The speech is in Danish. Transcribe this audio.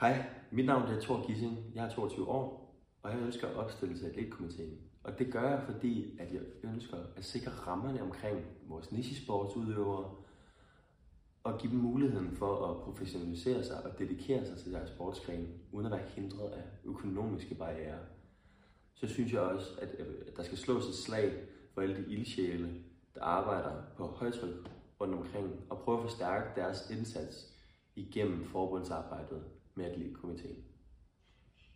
Hej, mit navn er Thor Gissing. Jeg er 22 år, og jeg ønsker at opstille til atletkomiteen. Og det gør jeg, fordi at jeg ønsker at sikre rammerne omkring vores nichesportsudøvere, og give dem muligheden for at professionalisere sig og dedikere sig til deres sportsgren, uden at være hindret af økonomiske barriere. Så synes jeg også, øh, at der skal slås et slag for alle de ildsjæle, der arbejder på højtryk rundt omkring, og prøve at forstærke deres indsats igennem forbundsarbejdet med Atletkomiteen.